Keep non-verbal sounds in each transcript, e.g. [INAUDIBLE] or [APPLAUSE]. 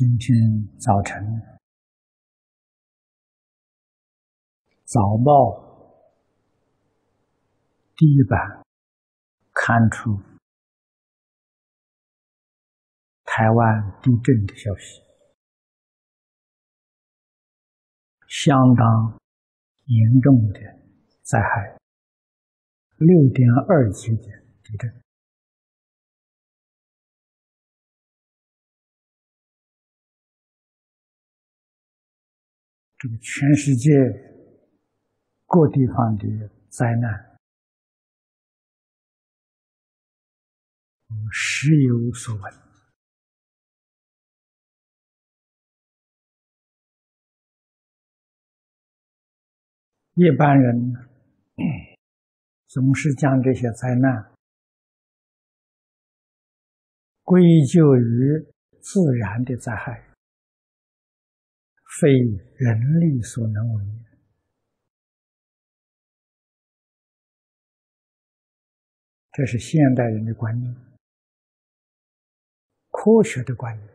今天早晨。早报第一版刊出。台湾地震的消息，相当严重的灾害，六点二级的地震。这个全世界各地方的灾难，时有所闻。一般人 [COUGHS] 总是将这些灾难归咎于自然的灾害。非人力所能为，这是现代人的观念，科学的观念。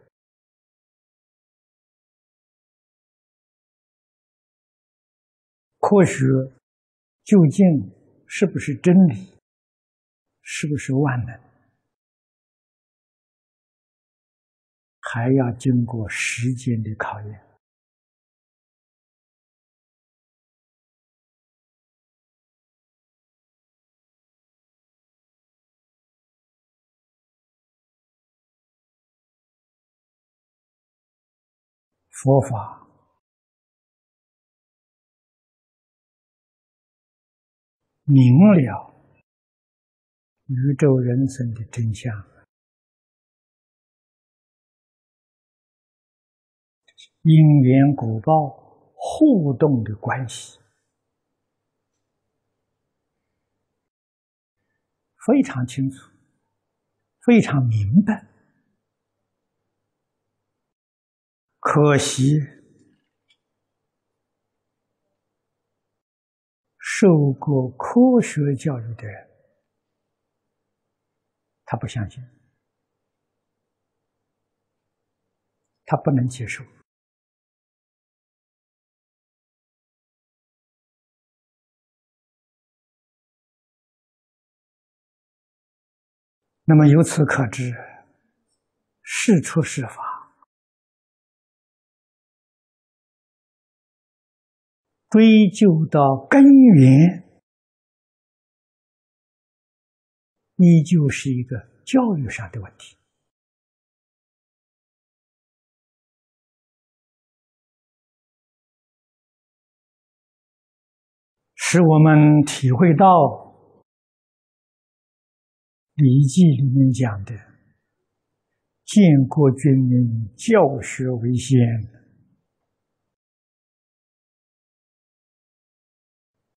科学究竟是不是真理？是不是万能？还要经过时间的考验。佛法。明了宇宙人生的真相，因缘果报互动的关系。非常清楚，非常明白。可惜，受过科学教育的人，他不相信，他不能接受。那么由此可知，是出是法。追究到根源，依旧是一个教育上的问题，使我们体会到《礼记》里面讲的“建国军民，教学为先”。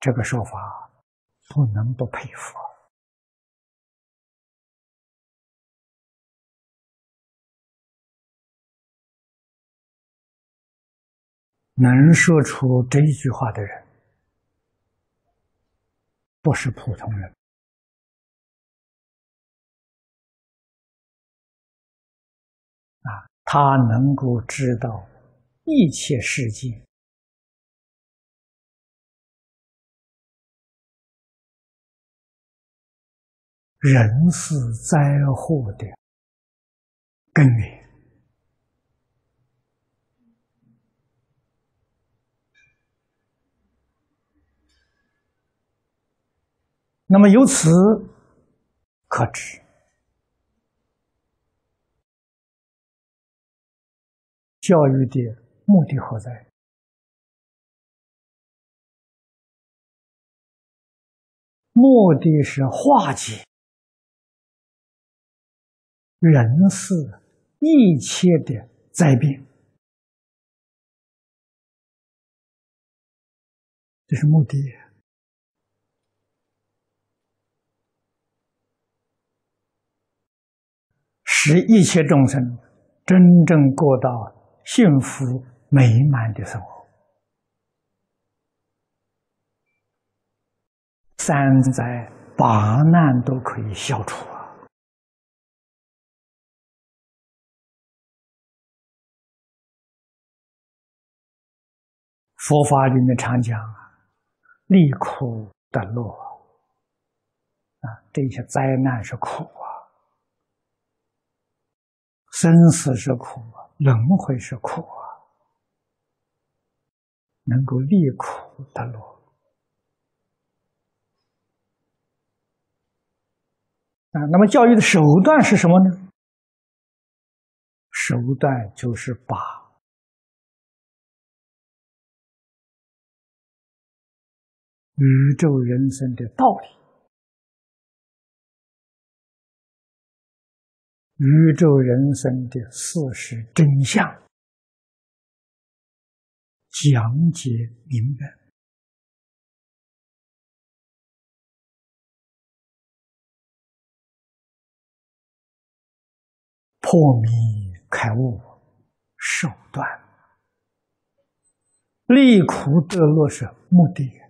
这个说法不能不佩服，能说出这一句话的人不是普通人啊！他能够知道一切世界。人是灾祸的根源。那么由此可知，教育的目的何在？目的是化解。人是一切的灾变，这是目的，使一切众生真正过到幸福美满的生活，三灾八难都可以消除。佛法里面常讲啊，离苦得乐啊，这些灾难是苦啊，生死是苦啊，轮回是苦啊，能够离苦得乐啊。那么教育的手段是什么呢？手段就是把。宇宙人生的道理，宇宙人生的事实真相，讲解明白，破迷开悟手段，利苦得乐是目的。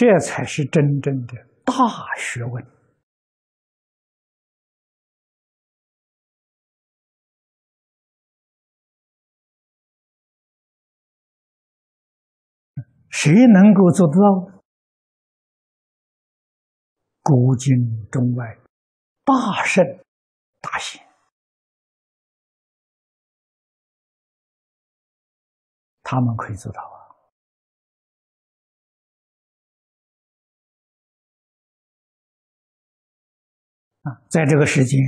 这才是真正的大学问。谁能够做得到？古今中外大圣大贤，他们可以做到啊。在这个时间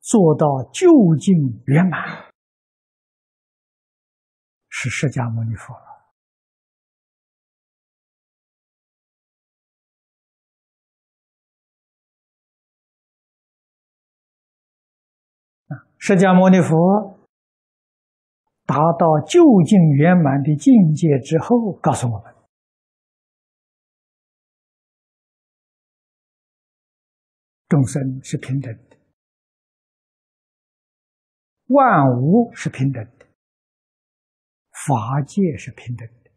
做到究竟圆满，是释迦牟尼佛了。啊，释迦牟尼佛达到究竟圆满的境界之后，告诉我们。众生是平等的，万物是平等的，法界是平等的，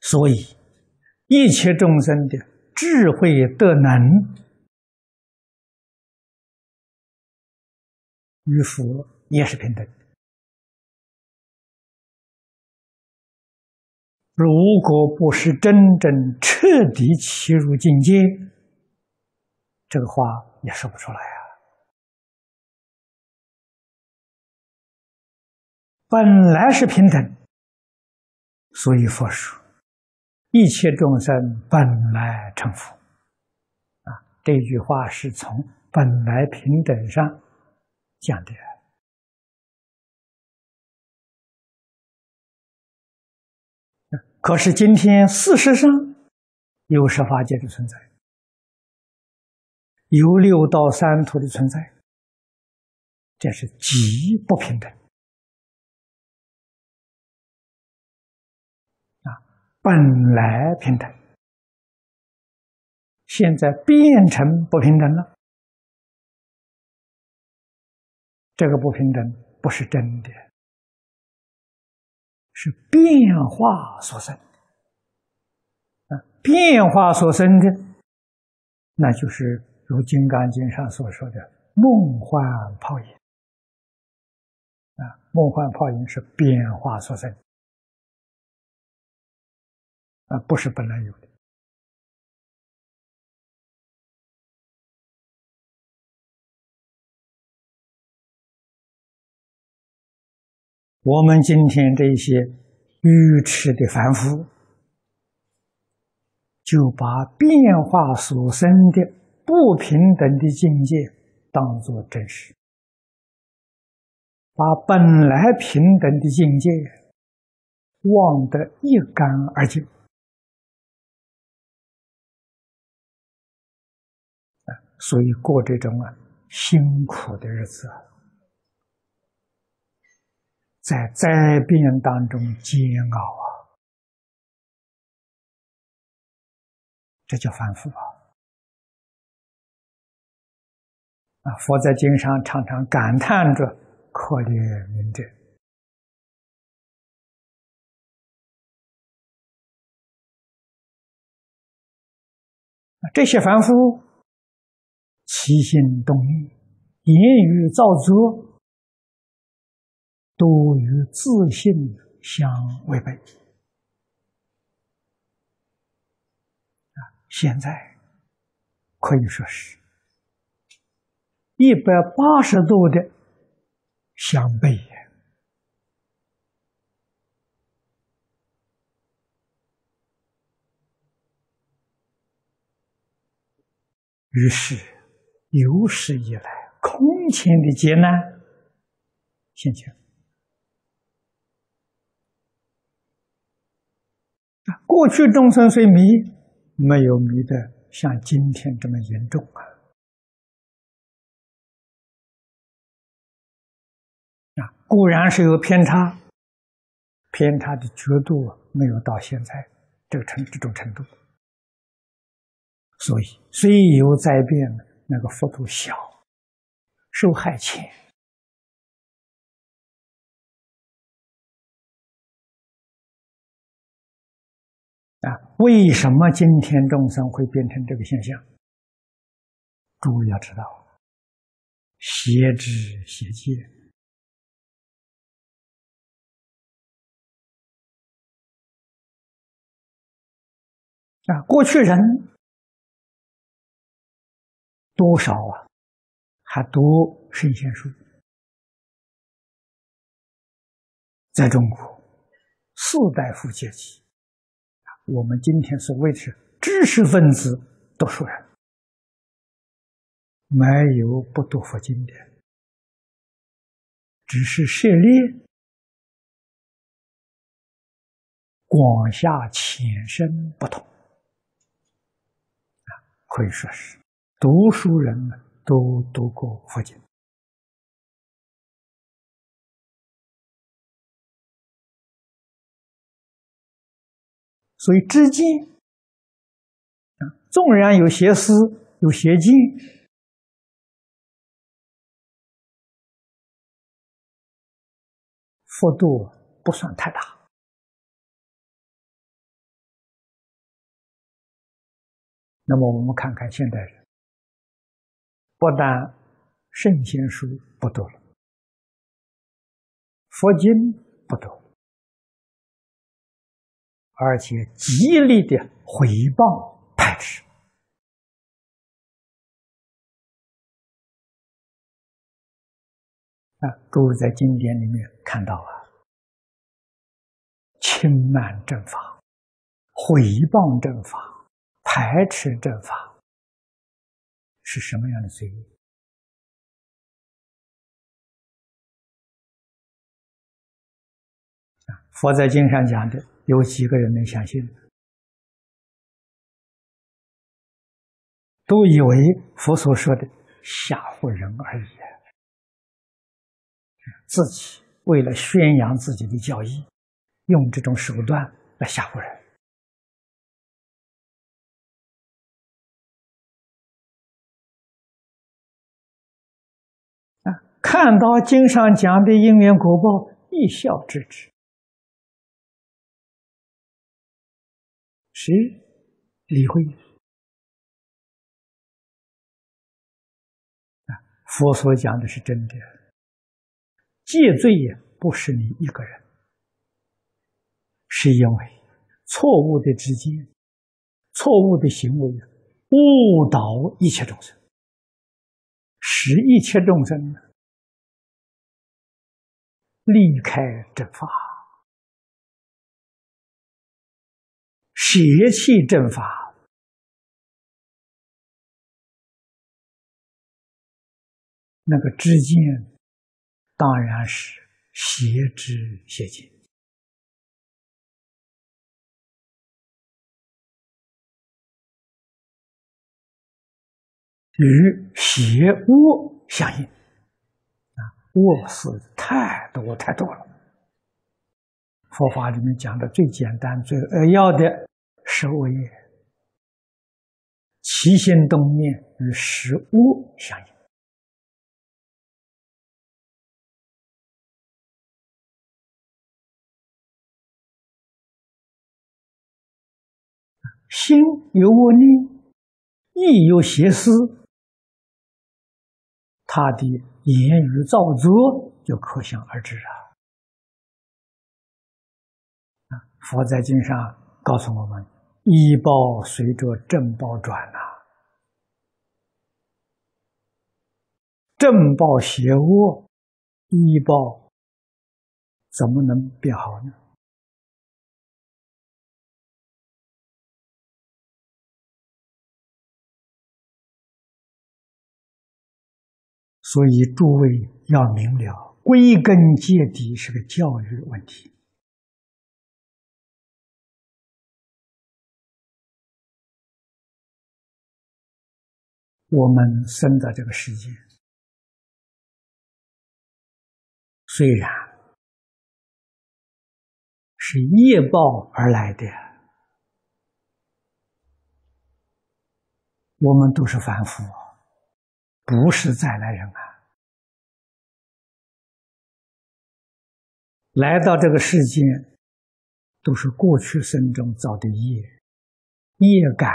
所以一切众生的智慧德能与佛也是平等。如果不是真正彻底切入境界，这个话也说不出来啊。本来是平等，所以佛说一切众生本来成佛。啊，这句话是从本来平等上讲的。可是今天事实上有十法界的存在，有六道三途的存在，这是极不平等啊！本来平等，现在变成不平等了，这个不平等不是真的。是变化所生啊，变化所生的，那就是如《金刚经》上所说的梦幻泡影啊，梦幻泡影是变化所生啊，不是本来有的。我们今天这些愚痴的凡夫，就把变化所生的不平等的境界当作真实，把本来平等的境界忘得一干二净，所以过这种啊辛苦的日子啊。在灾变当中煎熬啊，这叫反复啊！啊，佛在经上常常感叹着可怜悯者。这些凡夫起心动念、言语造作，都与自信相违背。啊，现在可以说是一百八十度的相悖。于是，有史以来空前的劫难现前。啊，过去众生虽迷，没有迷的像今天这么严重啊！啊，固然是有偏差，偏差的角度没有到现在这个程这种程度。所以，虽有灾变，那个幅度小，受害浅。啊，为什么今天众生会变成这个现象？诸位要知道，邪知邪见啊，过去人。多少啊？还读圣贤书，在中国四代富阶级，我们今天所谓的知识分子、读书人，没有不读佛经的，只是涉猎广厦浅深不同啊，可以说是。读书人们都读过佛经，所以知见啊，纵然有邪思、有邪见，幅度不算太大。那么，我们看看现代人。不但圣贤书不读了，佛经不读，而且极力的回谤排斥。啊，诸位在经典里面看到啊，轻慢正法、毁谤正法、排斥正法。是什么样的罪业？啊，佛在经上讲的，有几个人能相信？都以为佛所说的吓唬人而已。自己为了宣扬自己的教义，用这种手段来吓唬人。看到经上讲的因缘果报，一笑置之。谁理会？啊，佛所讲的是真的。戒罪也不是你一个人，是因为错误的知见、错误的行为误导一切众生，使一切众生。离开正法，邪气正法，那个知见当然是邪知邪见，与邪恶相应。过失太多太多了。佛法里面讲的最简单、最扼要的十五业，起心动念与食物相应，心有恶念，意有邪思，他的言语造作就可想而知啊！啊，佛在经上告诉我们：医报随着正报转呐，正报邪恶，医报怎么能变好呢？所以，诸位要明了，归根结底是个教育问题。我们生在这个世界，虽然是业报而来的，我们都是凡夫。不是再来人啊！来到这个世间，都是过去生中造的业，业感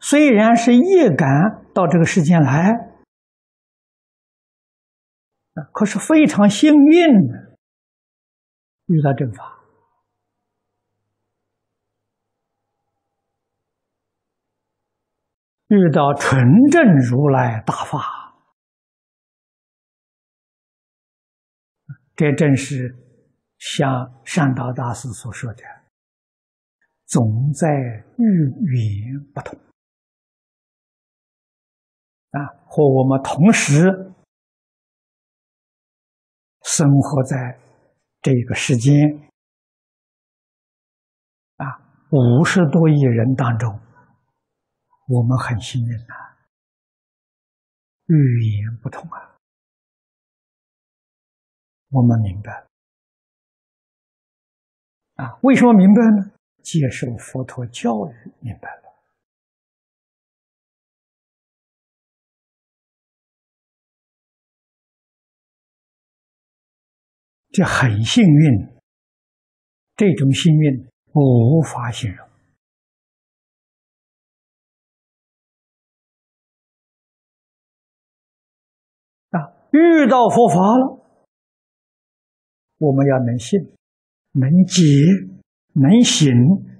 虽然是业感到这个世间来，可是非常幸运遇到正法。遇到纯正如来大法，这正是像善导大师所说的“总在遇缘不同”啊，和我们同时生活在这个世间啊，五十多亿人当中。我们很幸运呐，语言不同啊，我们明白啊？为什么明白呢？接受佛陀教育，明白这很幸运，这种幸运我无法形容。啊遇到佛法了，我们要能信、能解、能行、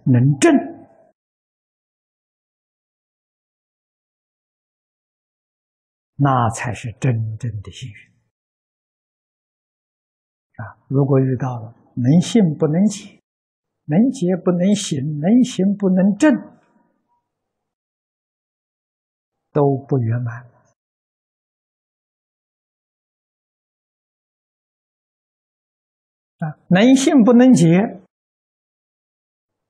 能证，那才是真正的幸运啊！如果遇到了能信不能解、能解不能行、能行不能证，都不圆满。啊，能信不能解，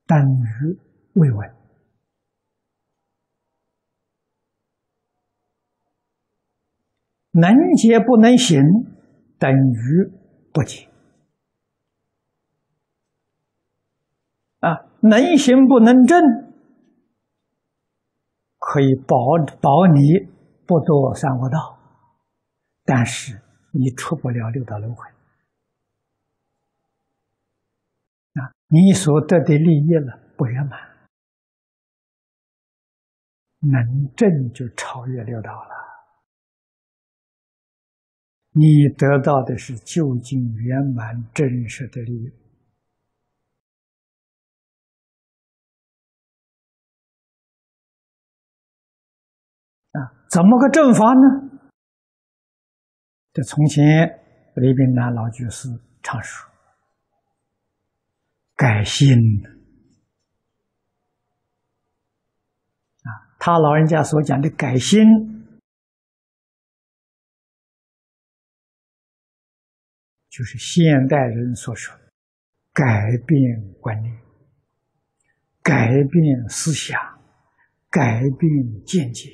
等于未闻；能解不能行，等于不解。啊，能行不能证，可以保保你不堕三恶道，但是你出不了六道轮回。啊，你所得的利益了不圆满，能证就超越六道了。你得到的是究竟圆满真实的利益啊？怎么个正法呢？这从前李炳南老居士常说。改心啊！他老人家所讲的改心，就是现代人所说改变观念、改变思想、改变见解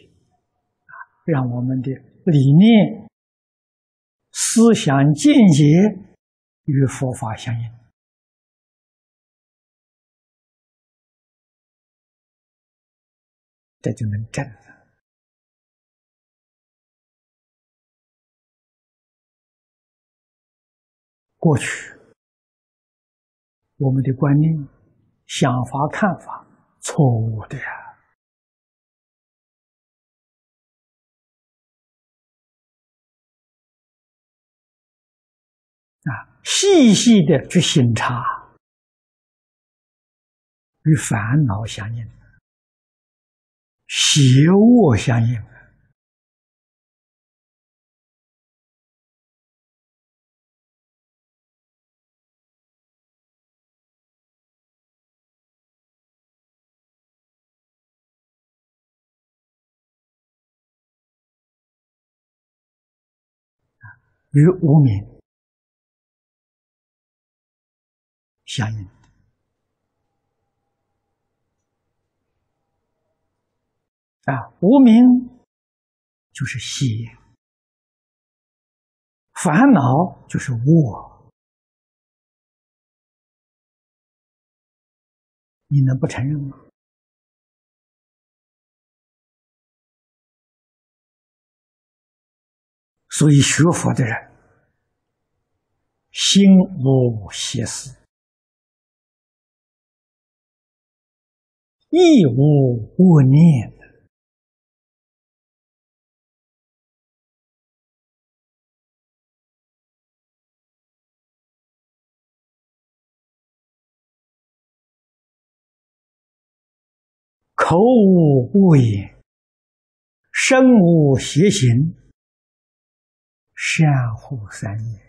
啊，让我们的理念、思想、见解与佛法相应。这就能证过去我们的观念、想法、看法错误的呀。啊，细细的去审查，与烦恼相应，邪恶相应。与无名。相应啊，无名就是邪，烦恼就是我，你能不承认吗？所以学佛的人，心无邪思。亦无恶念，口无恶言，身无邪行，善护三业。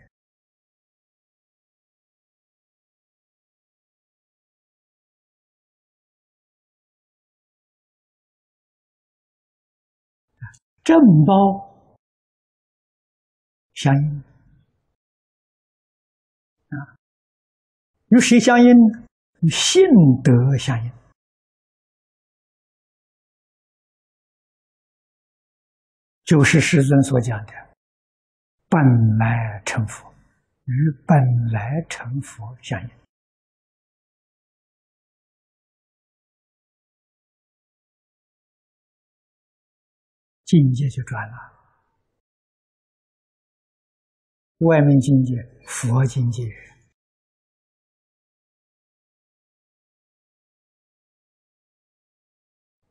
正报相应啊，与谁相应？与性德相应，就是师尊所讲的“本来成佛”，与本来成佛相应。境界就转了，外面境界佛境界，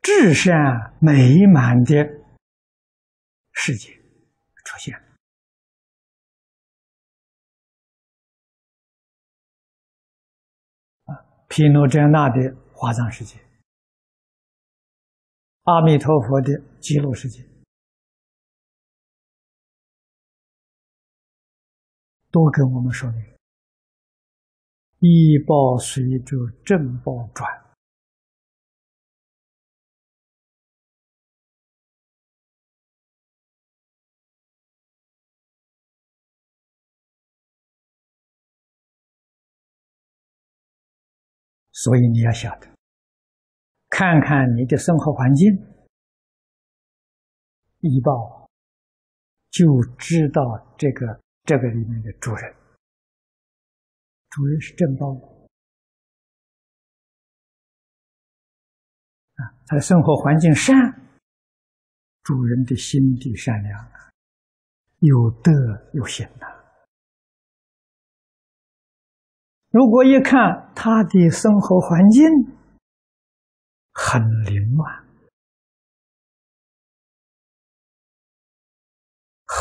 至善美满的世界出现啊，毗卢遮那的华藏世界。阿弥陀佛的极乐世界，都跟我们说明：一报随着正报转，所以你要晓得。看看你的生活环境，医报就知道这个这个里面的主人，主人是正报啊，他的生活环境善，主人的心地善良，有德有行呐。如果一看他的生活环境，很凌乱，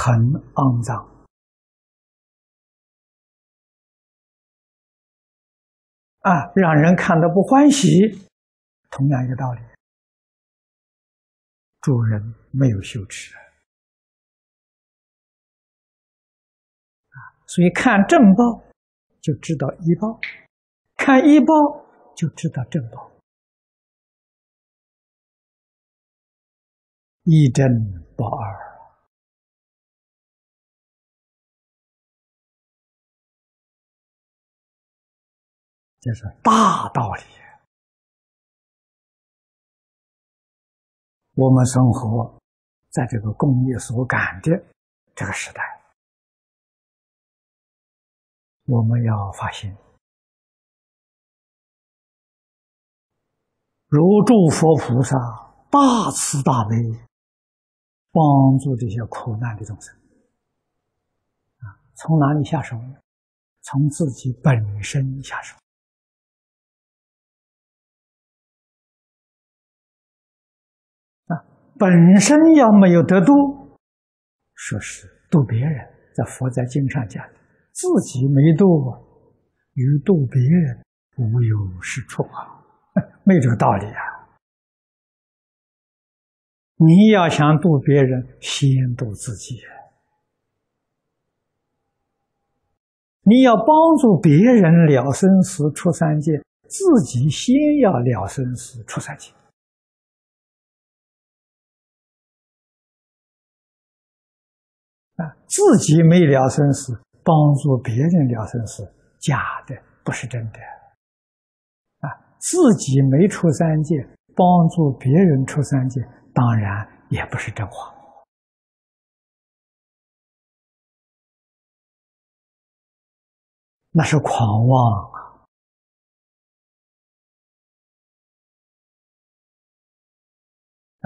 很肮脏啊，让人看得不欢喜。同样一个道理，主人没有羞耻啊，所以看正报就知道医报，看医报就知道正报。一真不二，这是大道理。我们生活在这个工业所感的这个时代，我们要发现，如诸佛菩萨大慈大悲。帮助这些苦难的众生啊，从哪里下手呢？从自己本身下手本身要没有得度，说是度别人，在佛在经上讲，自己没度，与度别人无有是处啊，[LAUGHS] 没这个道理啊！你要想度别人，先度自己。你要帮助别人了生死出三界，自己先要了生死出三界。啊，自己没了生死，帮助别人了生死，假的，不是真的。啊，自己没出三界，帮助别人出三界，当然也不是真话，那是狂妄啊！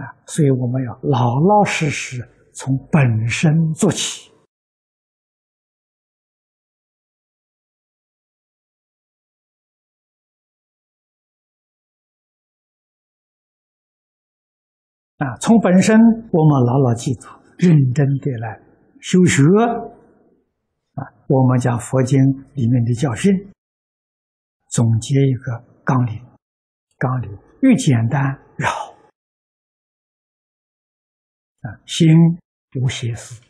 啊，所以我们要老老实实。从本身做起啊！从本身，我们牢牢记住，认真的来修学啊！我们讲佛经里面的教训，总结一个纲领，纲领越简单越好啊！心。无邪思，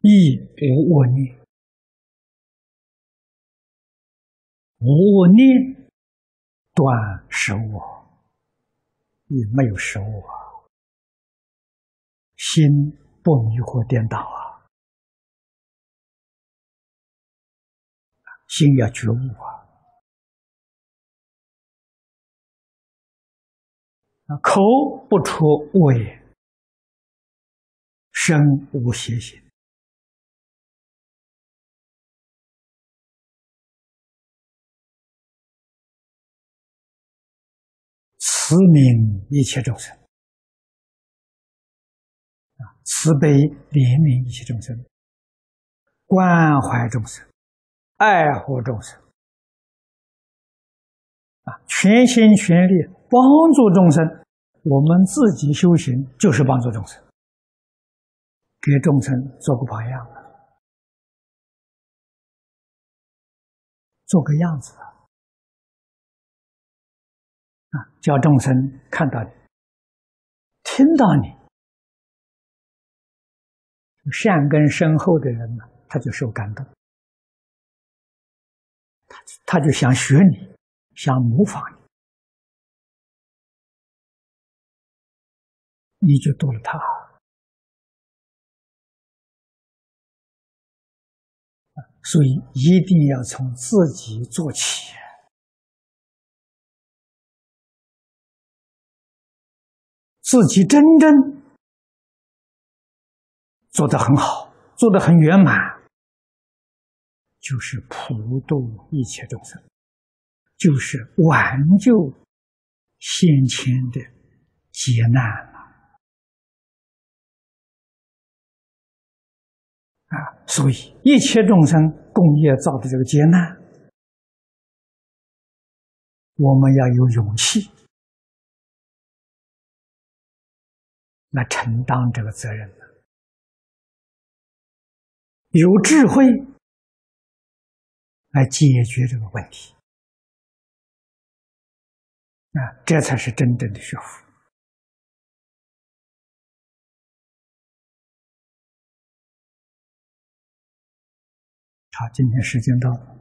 亦无恶念，无恶念断实我，也没有实我，心不迷惑颠倒啊，心要觉悟啊。啊口不出恶言，身无邪心，慈悯一切众生，慈悲怜悯一切众生，关怀众生，爱护众生。啊，全心全力。帮助众生，我们自己修行就是帮助众生，给众生做个榜样，做个样子啊！叫众生看到你，听到你，善根深厚的人呢，他就受感动，他他就想学你，想模仿你。你就度了他，所以一定要从自己做起，自己真正做得很好，做得很圆满，就是普度一切众生，就是挽救先前的劫难。啊，所以一切众生共业造的这个劫难，我们要有勇气来承担这个责任有智慧来解决这个问题，啊，这才是真正的学佛。好，今天时间到了。